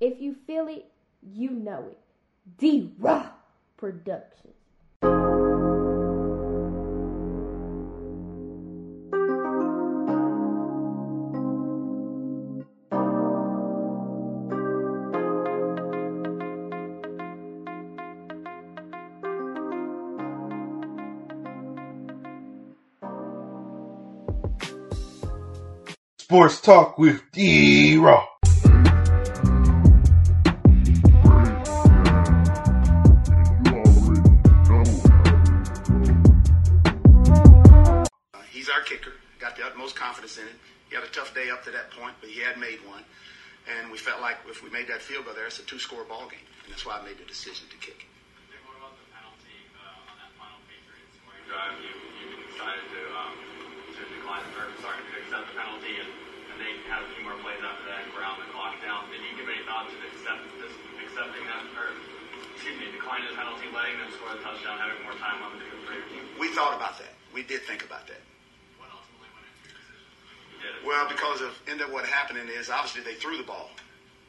If you feel it, you know it. D Raw Productions. Sports Talk with D Raw. Utmost confidence in it. He had a tough day up to that point, but he had made one. And we felt like if we made that field goal there, it's a two-score ball game. And that's why I made the decision to kick it. Nick, what about the penalty uh, on that final Patriots scoring drive? You, you decided to, um, to decline, or sorry, to accept the penalty, and, and they had a few more plays after that and ground the clock down. Did you give any thought to accept, this, accepting that, or excuse me, declining the penalty, letting them score the touchdown, having more time on the field for your team? We thought about that. We did think about that. What ultimately went into your decision? You did it. Well, because of end up what happening is obviously they threw the ball.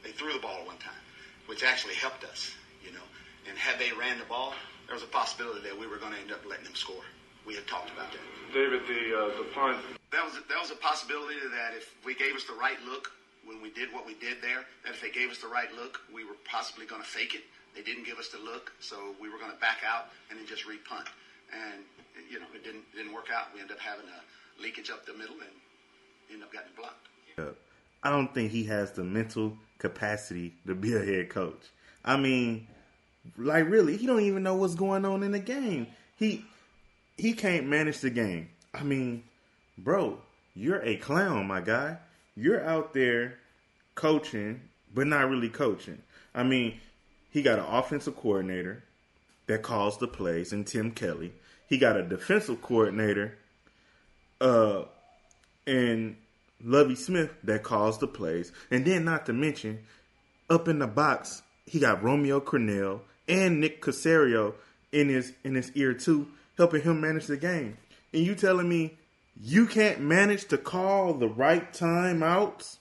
They threw the ball one time, which actually helped us, you know. And had they ran the ball, there was a possibility that we were going to end up letting them score. We had talked about that. David, the uh, the punt. That was that was a possibility that if we gave us the right look when we did what we did there, that if they gave us the right look, we were possibly going to fake it. They didn't give us the look, so we were going to back out and then just repunt. And you know, it didn't didn't work out. We ended up having a leakage up the middle and ended up getting blocked. I don't think he has the mental capacity to be a head coach. I mean, like really, he don't even know what's going on in the game. He he can't manage the game. I mean, bro, you're a clown, my guy. You're out there coaching, but not really coaching. I mean, he got an offensive coordinator that calls the plays, and Tim Kelly. He got a defensive coordinator, uh, and Lovie Smith that calls the plays. And then not to mention, up in the box, he got Romeo Crennel and Nick Caserio in his in his ear too, helping him manage the game. And you telling me you can't manage to call the right timeouts?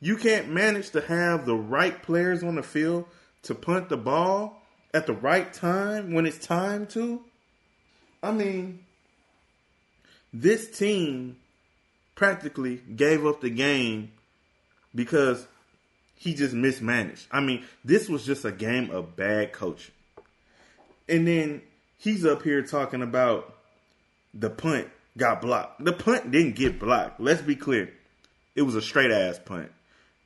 You can't manage to have the right players on the field to punt the ball at the right time when it's time to? I mean, this team practically gave up the game because he just mismanaged. I mean, this was just a game of bad coaching. And then he's up here talking about the punt got blocked. The punt didn't get blocked. Let's be clear. It was a straight ass punt.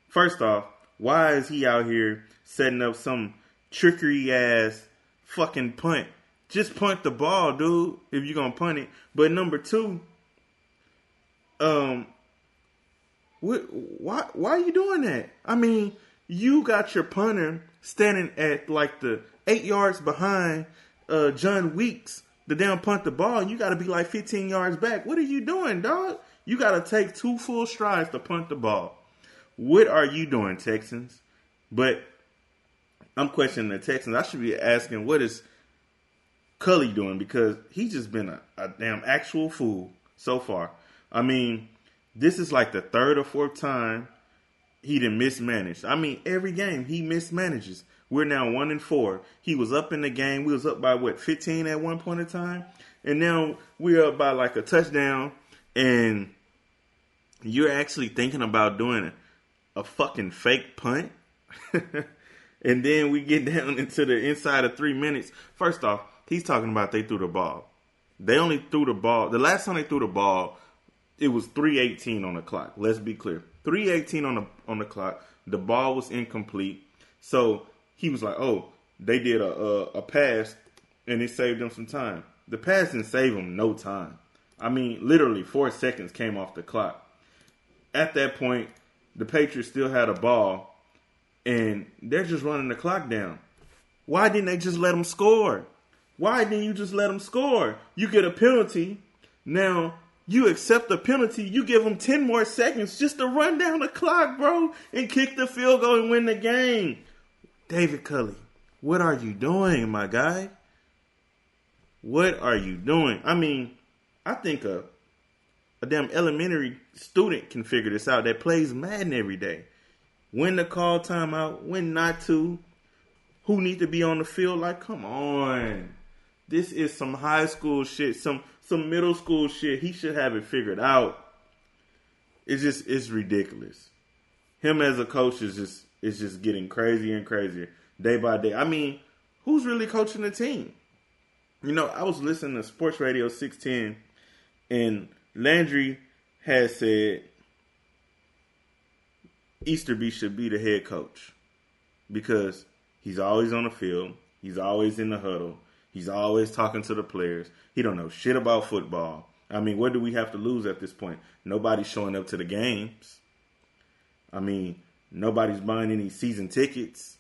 First off, why is he out here setting up some trickery ass fucking punt? Just punt the ball, dude, if you're gonna punt it. But number two, um, what, why why are you doing that? I mean, you got your punter standing at like the eight yards behind uh, Jon Weeks to down punt the ball. You got to be like 15 yards back. What are you doing, dog? You got to take two full strides to punt the ball. What are you doing, Texans? But I'm questioning the Texans. I should be asking what is Culley doing because he's just been a, a damn actual fool so far. I mean, this is like the third or fourth time he didn't mismanage. I mean, every game he mismanages. We're now one and four. He was up in the game. We was up by what, 15 at one point in time? And now we're up by like a touchdown and you're actually thinking about doing a, a fucking fake punt. and then we get down into the inside of three minutes. First off, he's talking about they threw the ball. They only threw the ball. The last time they threw the ball, it was 318 on the clock. Let's be clear. 318 on the on the clock. The ball was incomplete. So he was like, "Oh, they did a a, a pass and it saved them some time." The pass didn't save them no time. I mean, literally 4 seconds came off the clock. At that point, the Patriots still had a ball and they're just running the clock down. Why didn't they just let them score? Why didn't you just let them score? You get a penalty. Now you accept the penalty. You give them 10 more seconds just to run down the clock, bro, and kick the field goal and win the game. David Culley, what are you doing, my guy? What are you doing? I mean, I think a a damn elementary student can figure this out that plays Madden every day. when to call timeout, when not to, who need to be on the field. Like, come on. This is some high school shit, some some middle school shit. He should have it figured out. It's just it's ridiculous. Him as a coach is just is just getting crazier and crazier day by day. I mean, who's really coaching the team? You know, I was listening to Sports Radio 610 and Landry has said Easterby should be the head coach because he's always on the field, he's always in the huddle, he's always talking to the players. He don't know shit about football. I mean, what do we have to lose at this point? Nobody's showing up to the games. I mean, nobody's buying any season tickets.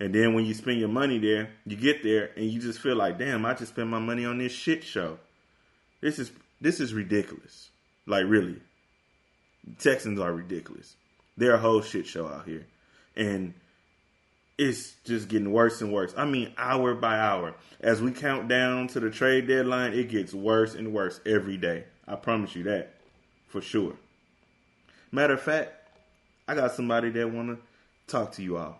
And then when you spend your money there, you get there and you just feel like, damn, I just spent my money on this shit show. This is this is ridiculous. Like really. Texans are ridiculous. They're a whole shit show out here. And it's just getting worse and worse. I mean, hour by hour. As we count down to the trade deadline, it gets worse and worse every day. I promise you that. For sure. Matter of fact, I got somebody that wanna talk to you all.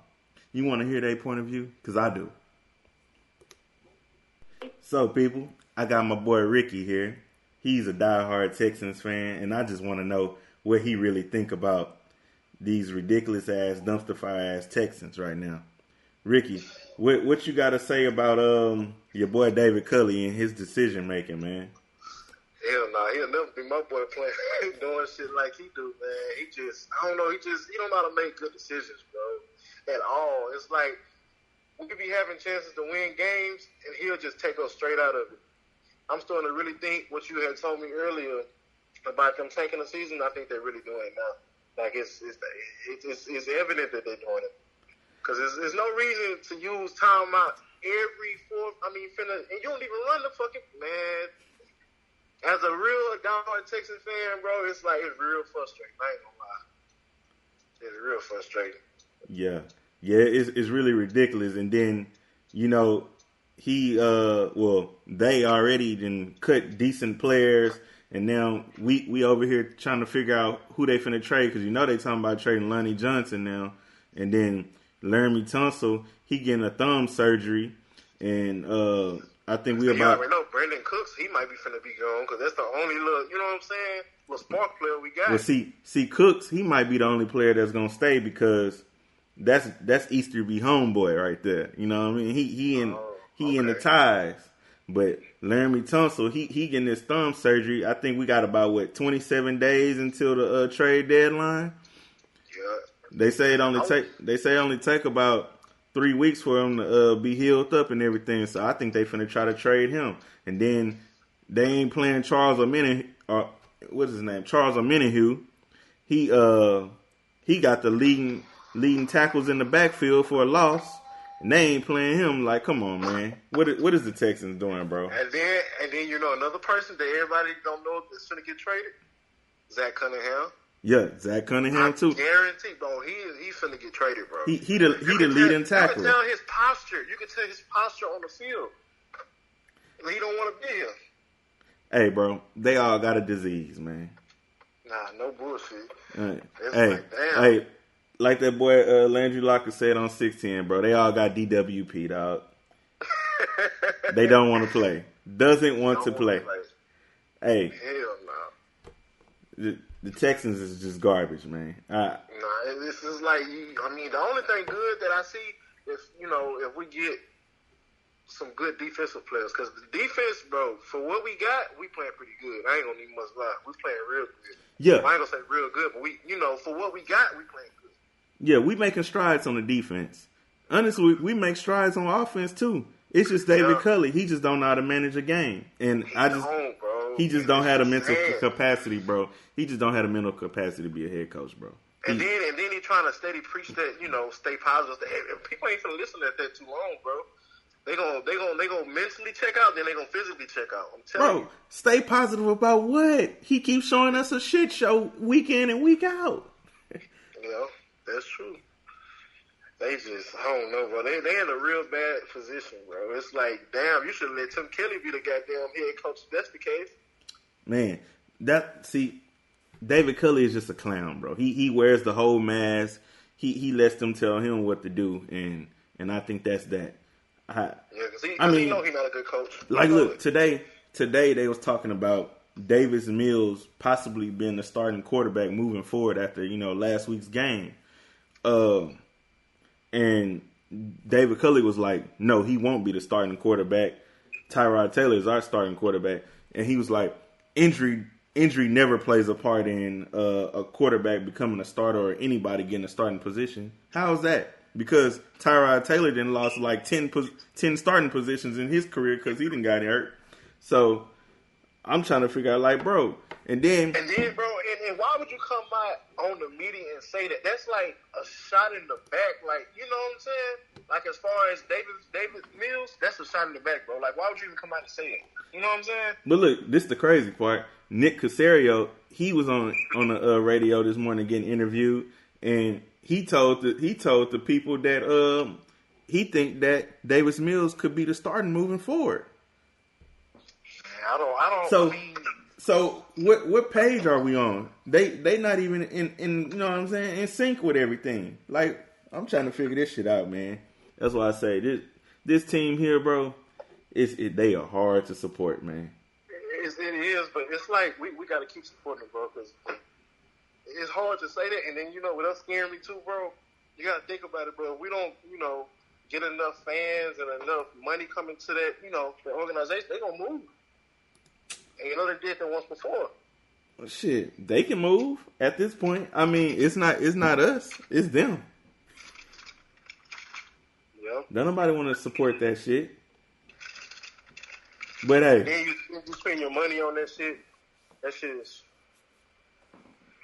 You wanna hear their point of view? Cause I do. So people, I got my boy Ricky here. He's a diehard Texans fan, and I just want to know what he really think about these ridiculous ass dumpster fire ass Texans right now. Ricky, what what you got to say about um your boy David Culley and his decision making, man? Hell nah, he'll never be my boy playing doing shit like he do, man. He just I don't know, he just he don't know how to make good decisions, bro. At all. It's like we could be having chances to win games and he'll just take us straight out of it. I'm starting to really think what you had told me earlier about them tanking the season. I think they're really doing it now. Like it's it's it's, it's evident that they're doing it because there's, there's no reason to use timeouts every fourth. I mean, finna, and you don't even run the fucking man. As a real diehard Texas fan, bro, it's like it's real frustrating. I ain't gonna lie, it's real frustrating. Yeah, yeah, it's it's really ridiculous. And then you know he uh well they already then cut decent players and now we we over here trying to figure out who they finna trade because you know they talking about trading Lonnie Johnson now and then Laremy Tunsil he getting a thumb surgery and uh I think we you about already know Brandin Cooks he might be finna be gone because that's the only little you know what I'm saying little spark player we got. well see see Cooks he might be the only player that's gonna stay because that's that's Easterby homeboy right there you know what I mean he he and Oh. he Okay. in the ties. But Laremy Tunsil, he he getting his thumb surgery. I think we got about what twenty seven days until the uh, trade deadline. Yeah. They say it only Oh. take they say it only take about three weeks for him to uh, be healed up and everything. So I think they finna try to trade him. And then they ain't playing Charles Omenihu or what is his name? Charles Omenihu. He uh he got the leading leading tackles in the backfield for a loss. And they ain't playing him. Like, come on, man. What is, what is the Texans doing, bro? And then and then you know another person that everybody don't know that's finna get traded, Zach Cunningham. Yeah, Zach Cunningham too. I guarantee, bro. He he's finna get traded, bro. He he the he the leading tell, You can tell his posture. You can tell his posture on the field. He don't want to be here. Hey, bro, they all got a disease, man. Nah, no bullshit. Uh, It's hey, like, damn. hey, like that boy uh, Landry Locker said on sixteen, bro. They all got DWP, dog. They don't want to play. Doesn't want to Don't play. Hey, Hell no. the, the Texans is just garbage, man. Nah, this is like you, I mean, the only thing good that I see is you know if we get some good defensive players because the defense, bro, for what we got, we playing pretty good. I ain't gonna need much lie. We playing real good. yeah, I ain't gonna say real good, but we, you know, for what we got, we playing good. Yeah, we making strides on the defense. Honestly, we, we make strides on offense too. It's just David Yeah. Culley. He just don't know how to manage a game, and I just home, he just don't have the mental capacity, bro. He just don't have the mental capacity to be a head coach, bro. And He- then and then he trying to steady preach that you know stay positive. People ain't gonna listen to that too long, bro. They gonna they gonna they gonna mentally check out, then they gonna physically check out. I'm telling Bro, stay positive about what? He keeps showing us a shit show week in and week out. you, you know that's true. They just I don't know, bro. They they in a real bad position, bro. It's like damn, you should let Tim Kelly be the goddamn head coach. If that's the case. Man, that see, David Kelly is just a clown, bro. He he wears the whole mask. he he lets them tell him what to do, and and I think that's that. I, Yeah, he, I mean, know he's not a good coach. like, look today. Today they was talking about Davis Mills possibly being the starting quarterback moving forward after you know last week's game. Um, and David Culley was like, "No, he won't be the starting quarterback. Tyrod Taylor is our starting quarterback." And he was like, "Injury, injury never plays a part in uh, a quarterback becoming a starter or anybody getting a starting position. How is that? Because Tyrod Taylor then lost like 10, pos- 10 starting positions in his career because he didn't got hurt. So I'm trying to figure out, like, bro, and then And then, bro, and, why would you come by on the media and say that? That's like a shot in the back. Like, you know what I'm saying? Like, as far as David David Mills, that's a shot in the back, bro. Like, why would you even come out and say it? You know what I'm saying? But look, this the crazy part. Nick Caserio, he was on on the uh, radio this morning getting interviewed, and he told the he told the people that um he think that Davis Mills could be the starting moving forward. I don't. I don't. So- I mean, So what what page are we on? They they not even in in you know what I'm saying in sync with everything. Like I'm trying to figure this shit out, man. That's why I say this this team here, bro. It's it, they are hard to support, man. it's, it is, but it's like we, we got to keep supporting it, bro, because it's hard to say that. And then, you know, what else scaring me too, bro? You got to think about it, bro. We don't, you know, get enough fans and enough money coming to that, you know, the organization. They to move. And you know, they did that once before. Well, Shit, they can move at this point. I mean, it's not it's not us, it's them. Yeah. Don't nobody want to support that shit. But hey, Then you, you spend your money on that shit. That shit is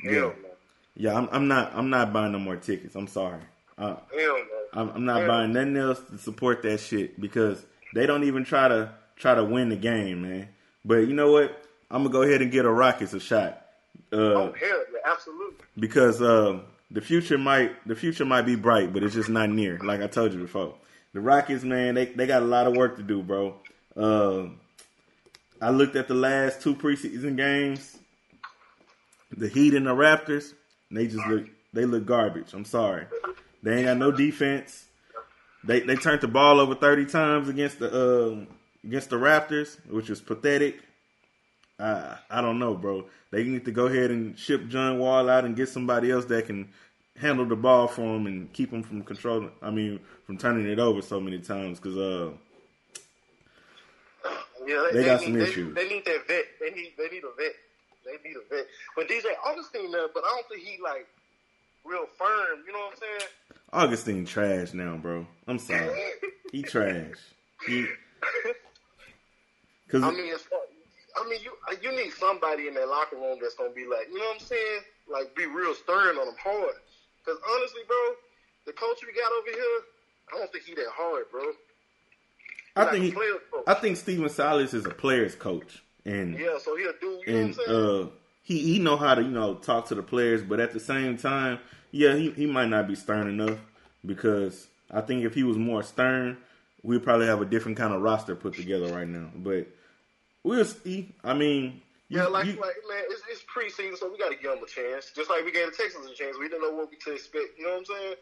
hell, Yeah. yeah, I'm, I'm not I'm not buying no more tickets. I'm sorry. Uh, Hell no. I'm, I'm not Yeah. buying nothing else to support that shit because they don't even try to try to win the game, man. But you know what? I'm gonna go ahead and get a Rockets a shot. Uh, Oh, hell yeah, absolutely. because um, the future might the future might be bright, but it's just not near. Like I told you before, the Rockets, man, they they got a lot of work to do, bro. Um, I looked at the last two preseason games, the Heat and the Raptors. They just look they look garbage. I'm sorry, they ain't got no defense. They they turned the ball over thirty times against the um, against the Raptors, which is pathetic. I I don't know, bro. They need to go ahead and ship John Wall out and get somebody else that can handle the ball for him and keep him from controlling. I mean, from turning it over so many times because uh, Yeah, They got need, some they, issues. They need that vet. They need they need a vet. They need a vet. But DJ Augustin there, but I don't think he like real firm. You know what I'm saying? Augustin trash now, bro. I'm sorry, he trash. He because I mean, I mean, you you need somebody in that locker room that's gonna be like, you know what I'm saying? Like, be real stern on them hard. Because honestly, bro, the coach we got over here, I don't think he that hard, bro. I like think he. I think Stephen Silas is a player's coach, and Yeah, so he'll do. You know and what I'm saying? uh, he he know how to you know talk to the players, but at the same time, yeah, he he might not be stern enough because I think if he was more stern, we'd probably have a different kind of roster put together right now. But we'll see. I mean, you, yeah, like, you- like man, it's, it's preseason, so we got to give them a chance. Just like we gave the Texans a chance, we didn't know what we to expect. You know what I'm saying?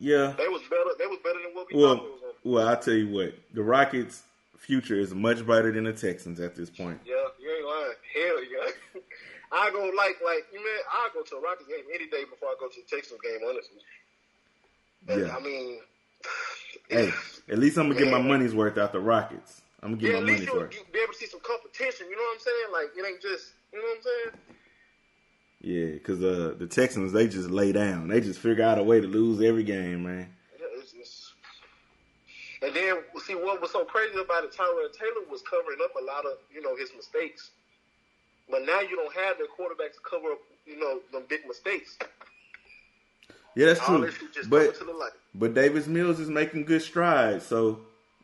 yeah. They was better. They was better than what we Well, thought was. Well, I tell you what, the Rockets' future is much brighter than the Texans at this point. Yeah, you ain't lying. Hell yeah. I go like like you man. I go to a Rockets game any day before I go to the Texans game. Honestly. And, Yeah. I mean, Hey, at least I'm gonna get my money's worth out the Rockets. I'm gonna yeah, at my least money's you'll be be able to see some competition. You know what I'm saying? Like it ain't just. You know what I'm saying? Yeah, because uh, the Texans they just lay down. They just figure out a way to lose every game, man. Yeah, it's, it's... And then see what was so crazy about it. Tyrell Taylor was covering up a lot of you know his mistakes, but now you don't have the quarterback to cover up you know them big mistakes. Yeah, that's true. But to the light. but Davis Mills is making good strides. So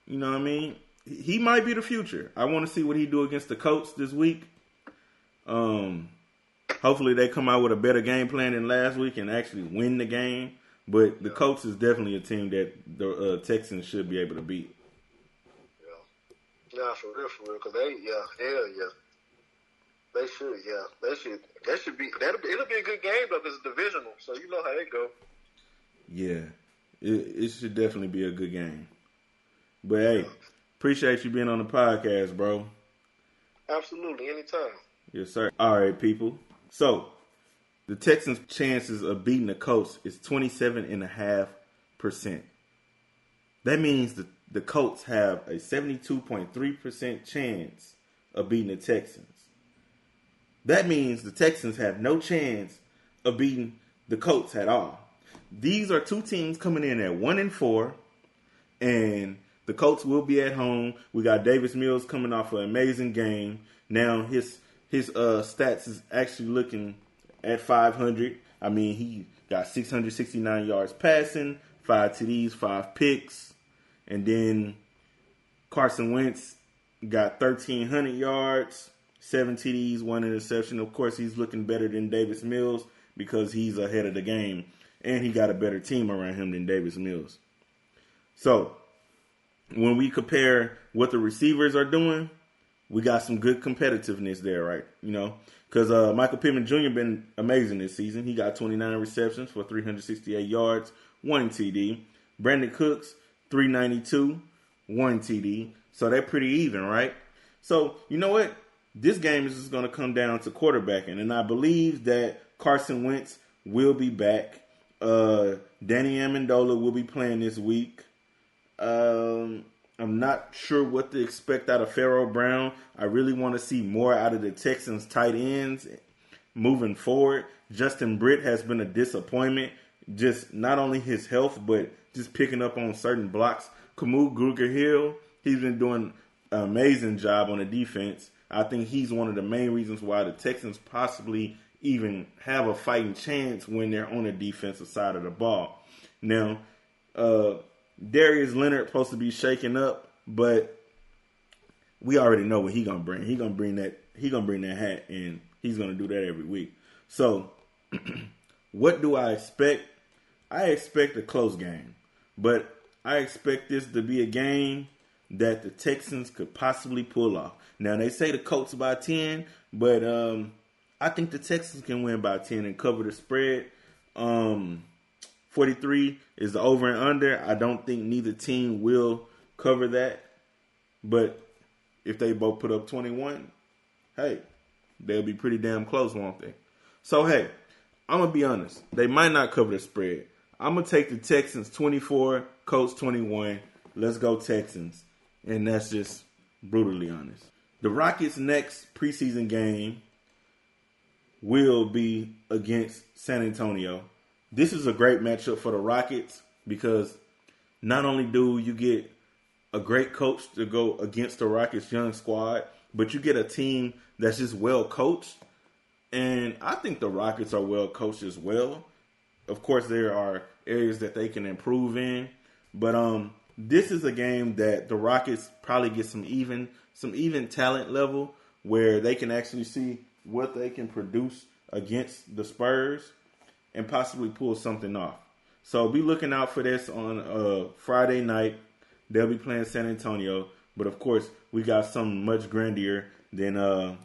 you know what I mean. He- might be the future. I want to see what he do against the Colts this week. Um, hopefully they come out with a better game plan than last week and actually win the game. But the Colts is definitely a team that the uh, Texans should be able to beat. Yeah, for real, for real. Because they, yeah, hell yeah. They should, yeah. They should. That should be. That'll be. It'll be a good game though. 'cause it's divisional, so you know how they go. Yeah, it, it should definitely be a good game. But hey, appreciate you being on the podcast, bro. Absolutely, anytime. Yes, sir. All right, people. So the Texans' chances of beating the Colts is twenty seven and a half percent. That means the the Colts have a seventy two point three percent chance of beating the Texans. That means the Texans have no chance of beating the Colts at all. These are two teams coming in at one and four, and the Colts will be at home. We got Davis Mills coming off an amazing game. Now his his uh, stats is actually looking at 500. I mean, he got 669 yards passing, five TDs, five picks, and then Carson Wentz got 1,300 yards, seven TDs, one interception. Of course, he's looking better than Davis Mills because he's ahead of the game, and he got a better team around him than Davis Mills. So, when we compare what the receivers are doing, we got some good competitiveness there, right? You know, because uh, Michael Pittman Jr. been amazing this season. He got 29 receptions for 368 yards, one TD. Brandin Cooks 392, one TD. So they're pretty even, right? So you know what? This game is just going to come down to quarterbacking, and I believe that Carson Wentz will be back. Uh, Danny Amendola will be playing this week. Um, I'm not sure what to expect out of Pharaoh Brown. I really want to see more out of the Texans tight ends moving forward. Justin Britt has been a disappointment. Just not only his health, but just picking up on certain blocks. Kamu Grugier-Hill, he's been doing an amazing job on the defense. I think he's one of the main reasons why the Texans possibly even have a fighting chance when they're on the defensive side of the ball. Now, uh, Darius Leonard supposed to be shaking up, but we already know what he gonna bring. He gonna bring that. He gonna bring that hat, and he's gonna do that every week. So, what do I expect? I expect a close game, but I expect this to be a game that the Texans could possibly pull off. Now they say the Colts by ten, but um, I think the Texans can win by ten and cover the spread. Um, 43 is the over and under. I don't think neither team will cover that. But if they both put up 21, hey, they'll be pretty damn close, won't they? So, hey, I'm going to be honest. They might not cover the spread. I'm going to take the Texans 24, Colts 21. Let's go, Texans. And that's just brutally honest. The Rockets' next preseason game will be against San Antonio this is a great matchup for the Rockets because not only do you get a great coach to go against the Rockets' young squad, but you get a team that's just well coached. And I think the Rockets are well coached as well. Of course, there are areas that they can improve in, but um, this is a game that the Rockets probably get some even some even talent level where they can actually see what they can produce against the Spurs and possibly pull something off. So be looking out for this on uh, Friday night. They'll be playing San Antonio, but of course we got something much grandier than uh,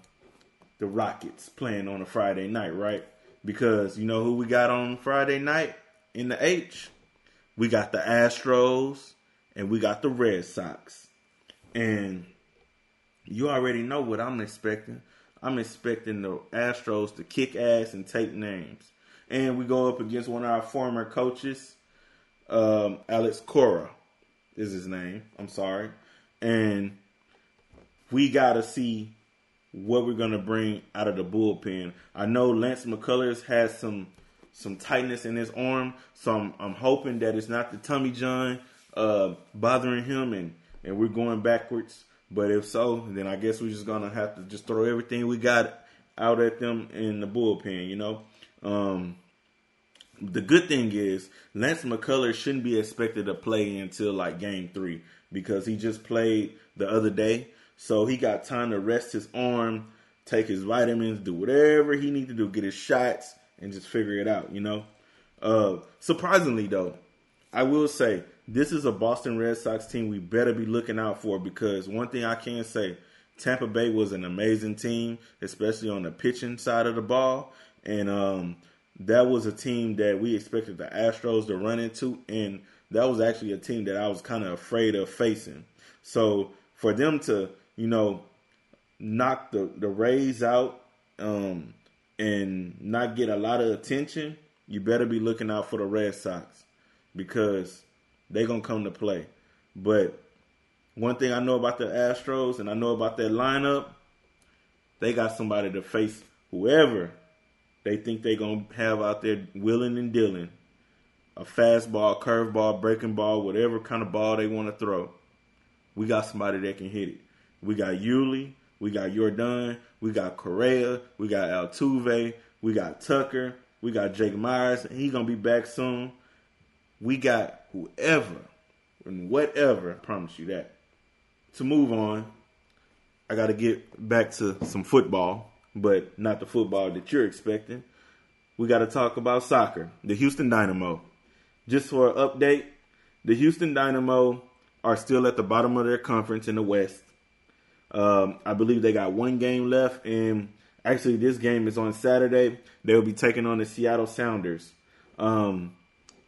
the Rockets playing on a Friday night, right? Because you know who we got on Friday night in the H? We got the Astros and we got the Red Sox. And you already know what I'm expecting. I'm expecting the Astros to kick ass and take names and we go up against one of our former coaches, um, Alex Cora is his name. I'm sorry, and we got to see what we're gonna bring out of the bullpen. I know Lance McCullers has some some tightness in his arm, so I'm, I'm hoping that it's not the Tommy John uh, bothering him, and and we're going backwards. But if so, then I guess we're just gonna have to just throw everything we got out at them in the bullpen. You know, um, the good thing is Lance McCullers shouldn't be expected to play until like game three because he just played the other day. So he got time to rest his arm, take his vitamins, do whatever he need to do, get his shots, and just figure it out, you know? Uh, surprisingly though, I will say this is a Boston Red Sox team we better be looking out for because one thing I can say, Tampa Bay was an amazing team, especially on the pitching side of the ball. And um, that was a team that we expected the Astros to run into, and that was actually a team that I was kind of afraid of facing. So for them to, you know, knock the the Rays out um, and not get a lot of attention, you better be looking out for the Red Sox because they're gonna come to play. But one thing I know about the Astros and I know about that lineup, they got somebody to face whoever they think they're gonna have out there willing and dealing. A fastball, curveball, breaking ball, whatever kind of ball they want to throw. We got somebody that can hit it. We got Yuli, we got Jordan, we got Correa, we got Altuve, we got Tucker, we got Jake Meyers. He gonna be back soon. We got whoever and whatever. I promise you that. To move on, I got to get back to some football, but not the football that you're expecting. We got to talk about soccer. The Houston Dynamo. Just for an update, the Houston Dynamo are still at the bottom of their conference in the West. Um, I believe they got one game left, and actually, this game is on Saturday. They'll be taking on the Seattle Sounders. Um,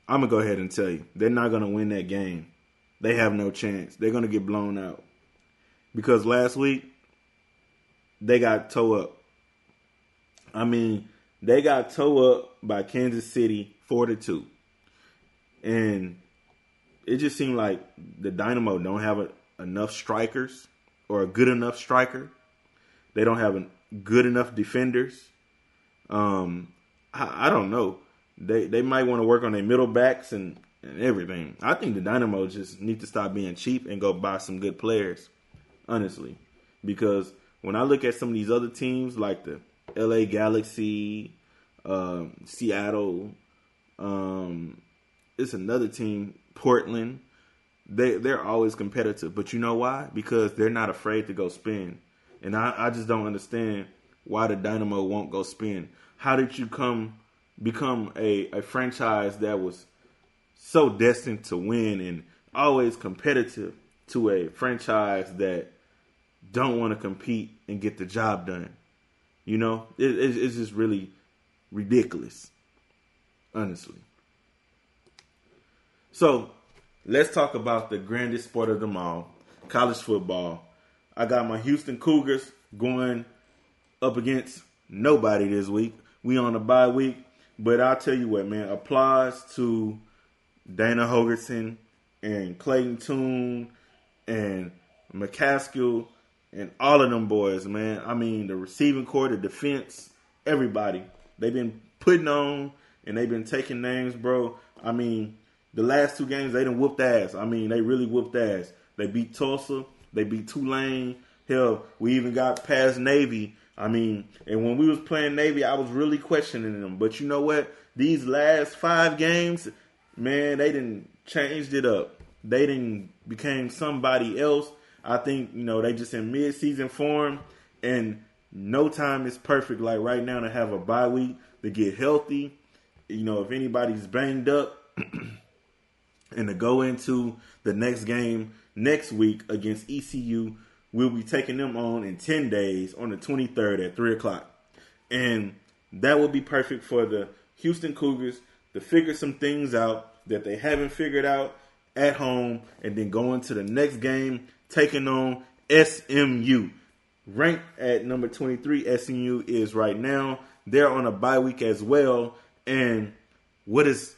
I'm gonna go ahead and tell you, they're not gonna win that game. They have no chance. They're gonna get blown out because last week they got toe up. I mean, they got toe up by Kansas City four to two, and it just seemed like the Dynamo don't have a, enough strikers or a good enough striker. They don't have a good enough defenders. Um, I, I don't know. They they might want to work on their middle backs and, and everything. I think the Dynamo just need to stop being cheap and go buy some good players, honestly. Because when I look at some of these other teams like the LA Galaxy, um, Seattle, um, it's another team, Portland. They they're always competitive, but you know why? Because they're not afraid to go spin, and I, I just don't understand why the Dynamo won't go spin. How did you come become a, a franchise that was so destined to win and always competitive to a franchise that don't want to compete and get the job done. You know, it, it, it's just really ridiculous, honestly. So let's talk about the grandest sport of them all college football. I got my Houston Cougars going up against nobody this week. We on a bye week. But I'll tell you what, man, applause to Dana Holgorsen and Clayton Tune and McCaskill and all of them boys, man. I mean, the receiving core, the defense, everybody. They've been putting on and they've been taking names, bro. I mean, the last two games they done whooped ass. I mean, they really whooped ass. They beat Tulsa, they beat Tulane. Hell, we even got past Navy I mean, and when we was playing Navy, I was really questioning them. But you know what? These last five games, man, they didn't changed it up. They didn't became somebody else. I think you know they just in mid season form, and no time is perfect. Like right now to have a bye week to get healthy. You know, if anybody's banged up, and to go into the next game next week against ECU We'll be taking them on in 10 days on the 23rd at 3 o'clock. And that will be perfect for the Houston Cougars to figure some things out that they haven't figured out at home and then go into the next game taking on SMU. Ranked at number 23, SMU is right now. They're on a bye week as well. And what is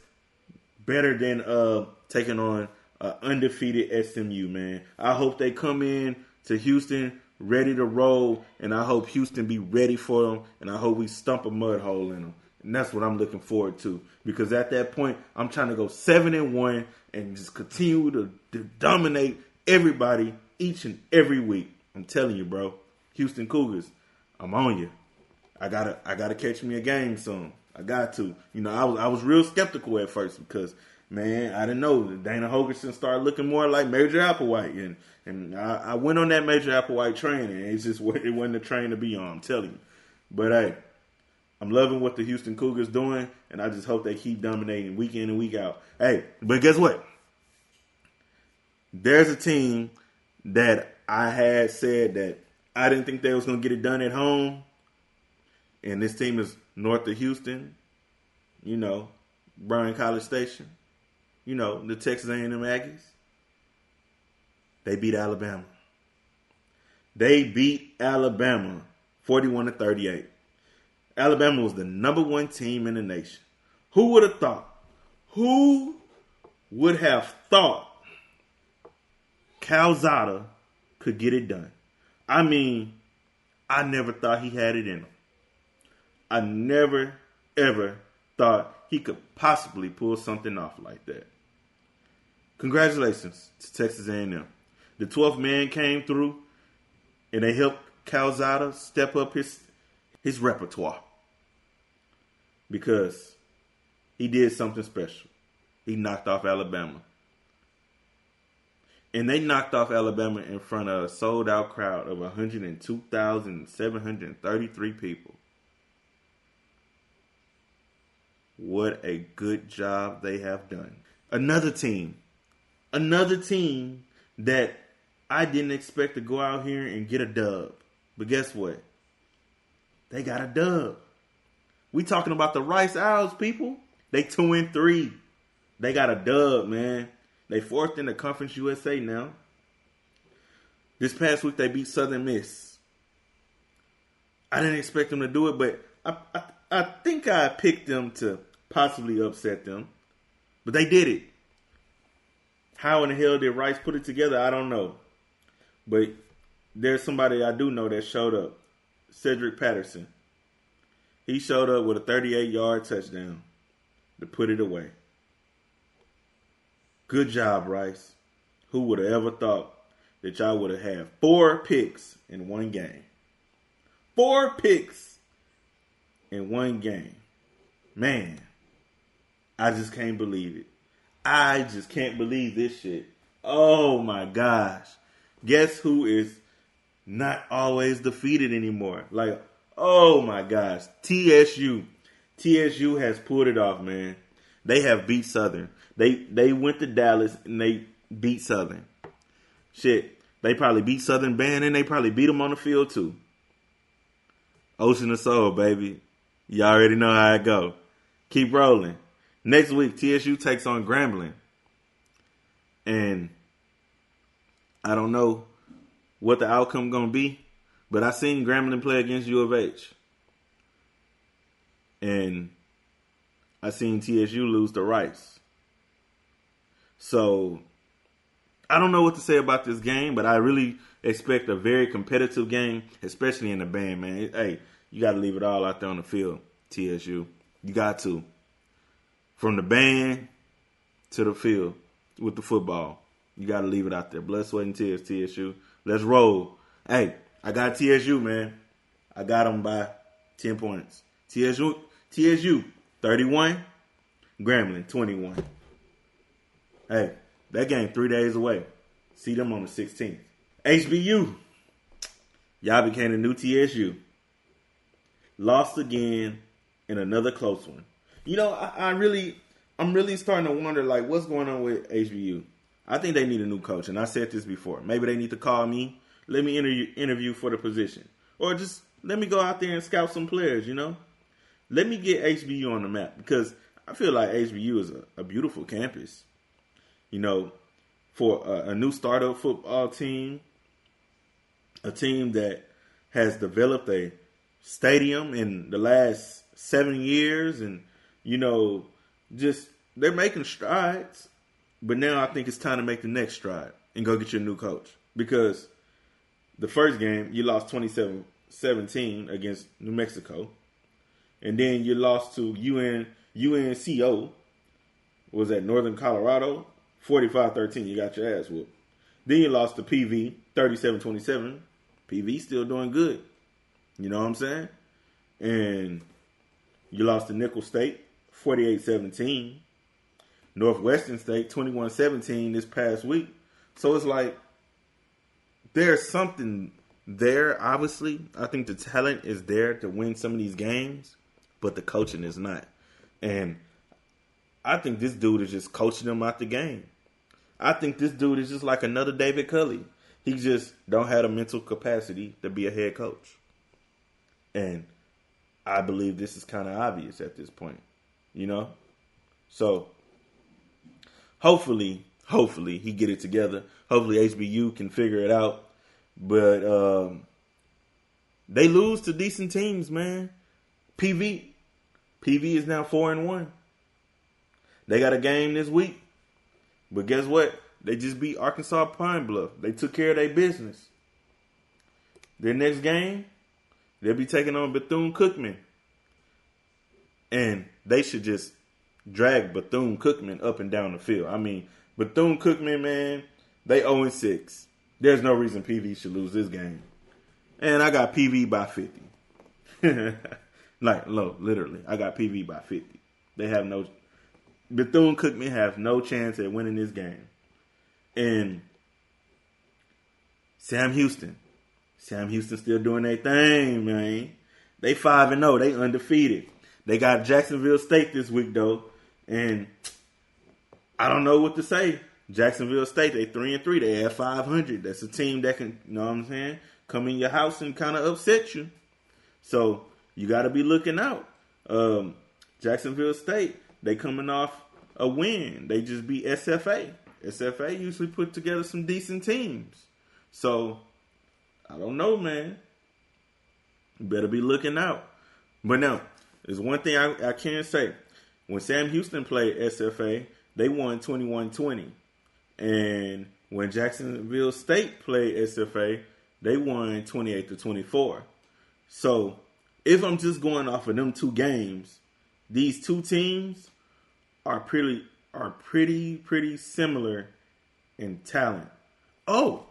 better than uh taking on uh, undefeated SMU, man? I hope they come in to Houston ready to roll, and I hope Houston be ready for them, and I hope we stump a mud hole in them. And that's what I'm looking forward to because at that point, I'm trying to go seven and one and just continue to, to dominate everybody each and every week. I'm telling you, bro, Houston Cougars, I'm on you. I gotta, I gotta catch me a game soon. I got to. You know, I was, I was real skeptical at first because man, I didn't know Dana Holgorsen started looking more like Major Applewhite, and and I, I went on that Major Applewhite train, and it's just it wasn't a train to be on. I'm telling you, but hey, I'm loving what the Houston Cougars doing, and I just hope they keep dominating week in and week out. Hey, but guess what? There's a team that I had said that I didn't think they was to get it done at home, and this team is north of Houston, you know, Bryan College Station, you know, the Texas A&M Aggies. They beat Alabama. They beat Alabama 41 to 38. Alabama was the number one team in the nation. Who would have thought? Who would have thought Calzada could get it done? I mean, I never thought he had it in him. I never, ever thought he could possibly pull something off like that. Congratulations to Texas A&M. The 12th man came through, and they helped Calzada step up his his repertoire because he did something special. He knocked off Alabama. And they knocked off Alabama in front of a sold out crowd of 102,733 people. What a good job they have done. Another team, another team that I didn't expect to go out here and get a dub. But guess what? They got a dub. We talking about the Rice Owls, people. They two and three. They got a dub, man. They fourth in the Conference USA now. This past week they beat Southern Miss. I didn't expect them to do it, but I, I, I think I picked them to possibly upset them. But they did it. How in the hell did Rice put it together? I don't know. But there's somebody I do know that showed up. Cedric Patterson. He showed up with a 38 yard touchdown to put it away. Good job, Rice. Who would have ever thought that y'all would have had four picks in one game? Four picks in one game. Man, I just can't believe it. I just can't believe this shit. Oh my gosh. Guess who is not always defeated anymore? Like, oh my gosh. TSU. TSU has pulled it off, man. They have beat Southern. They they went to Dallas and they beat Southern. Shit, they probably beat Southern Band and they probably beat them on the field too. Ocean of Soul, baby. Y'all already know how it go. Keep rolling. Next week, TSU takes on Grambling. And I don't know what the outcome gonna be, but I seen Grambling play against U of H. And I seen TSU lose to Rice. So I don't know what to say about this game, but I really expect a very competitive game, especially in the band, man. Hey, you got to leave it all out there on the field, TSU. You got to. From the band to the field with the football. You got to leave it out there. Blood, sweat, and tears, TSU. Let's roll. Hey, I got TSU, man. I got them by 10 points. TSU, TSU 31, Grambling 21. Hey, that game three days away. See them on the 16th. HBU, y'all became the new TSU. Lost again in another close one. You know, I, I really, I'm really starting to wonder, like, what's going on with HBU? I think they need a new coach, and I said this before. Maybe they need to call me, let me interview, interview for the position, or just let me go out there and scout some players. You know, let me get HBU on the map because I feel like HBU is a, a beautiful campus. You know, for a, a new startup football team, a team that has developed a stadium in the last seven years, and you know, just they're making strides. But now I think it's time to make the next stride and go get your new coach because the first game you lost 27-17 against New Mexico, and then you lost to UN UNCO. Was at Northern Colorado? 45-13. You got your ass whooped. Then you lost to PV 37-27. PV still doing good. You know what I'm saying? And you lost to Nicholls State 48-17. Northwestern State 21-17 this past week. So it's like there's something there, obviously. I think the talent is there to win some of these games, but the coaching is not. And I think this dude is just coaching them out the game. I think this dude is just like another David Culley. He just don't have the mental capacity to be a head coach. And I believe this is kind of obvious at this point. You know? So hopefully, hopefully he get it together. Hopefully HBU can figure it out. But um, they lose to decent teams, man. PV PV is now four and one. They got a game this week. But guess what? They just beat Arkansas Pine Bluff. They took care of their business. Their next game, they'll be taking on Bethune Cookman. And they should just drag Bethune Cookman up and down the field. I mean, Bethune Cookman, man, they 0 6. There's no reason PV should lose this game. And I got PV by 50. like, low, literally. I got PV by 50. They have no. Bethune Cookman have no chance at winning this game. And Sam Houston. Sam Houston still doing their thing, man. They 5 and 0. They undefeated. They got Jacksonville State this week though, and I don't know what to say. Jacksonville State, they three and three. They have five hundred. That's a team that can, you know what I'm saying, come in your house and kind of upset you. So you got to be looking out. Um, Jacksonville State, they coming off a win. They just beat SFA. SFA usually put together some decent teams. So I don't know, man. You better be looking out. But now, there's one thing I, I can say. When Sam Houston played SFA, they won 21-20. And when Jacksonville State played SFA, they won 28 to 24. So, if I'm just going off of them two games, these two teams are pretty are pretty pretty similar in talent. Oh,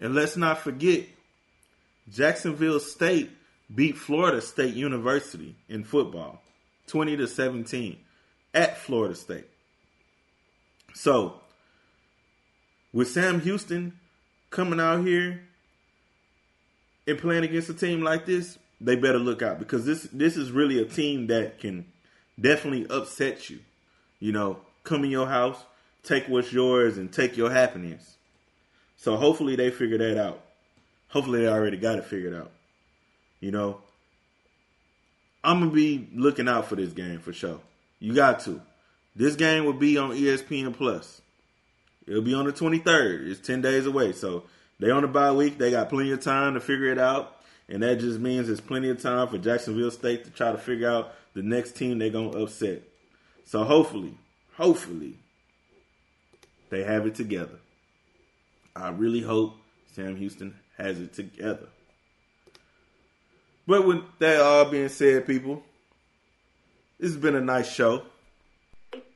and let's not forget Jacksonville State beat Florida State University in football 20 to 17 at Florida State. So, with Sam Houston coming out here and playing against a team like this, they better look out because this this is really a team that can definitely upset you. You know, come in your house, take what's yours, and take your happiness. So hopefully they figure that out. Hopefully they already got it figured out. You know, I'm gonna be looking out for this game for sure. You got to. This game will be on ESPN Plus. It'll be on the 23rd. It's 10 days away. So they on the bye week. They got plenty of time to figure it out. And that just means there's plenty of time for Jacksonville State to try to figure out the next team they're to upset. So hopefully, hopefully, they have it together. I really hope Sam Houston has it together. But with that all being said, people, this has been a nice show.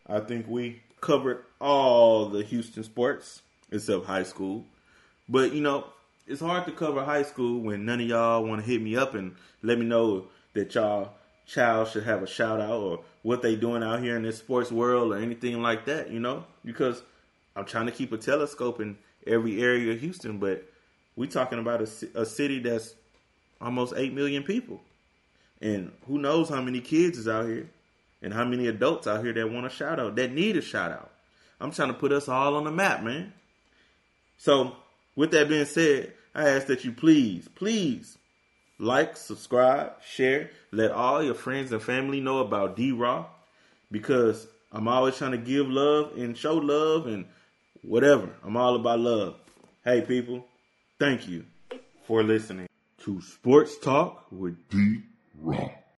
I think we covered all the Houston sports except high school. But you know, it's hard to cover high school when none of y'all want to hit me up and let me know that y'all child should have a shout out or what they doing out here in this sports world or anything like that, you know? Because I'm trying to keep a telescope in every area of Houston, but we talking about a, a city that's almost 8 million people. And who knows how many kids is out here and how many adults out here that want a shout out, that need a shout out. I'm trying to put us all on the map, man. So, with that being said, I ask that you please, please like, subscribe, share, let all your friends and family know about D Raw because I'm always trying to give love and show love and whatever. I'm all about love. Hey, people, thank you for listening to Sports Talk with D Rock.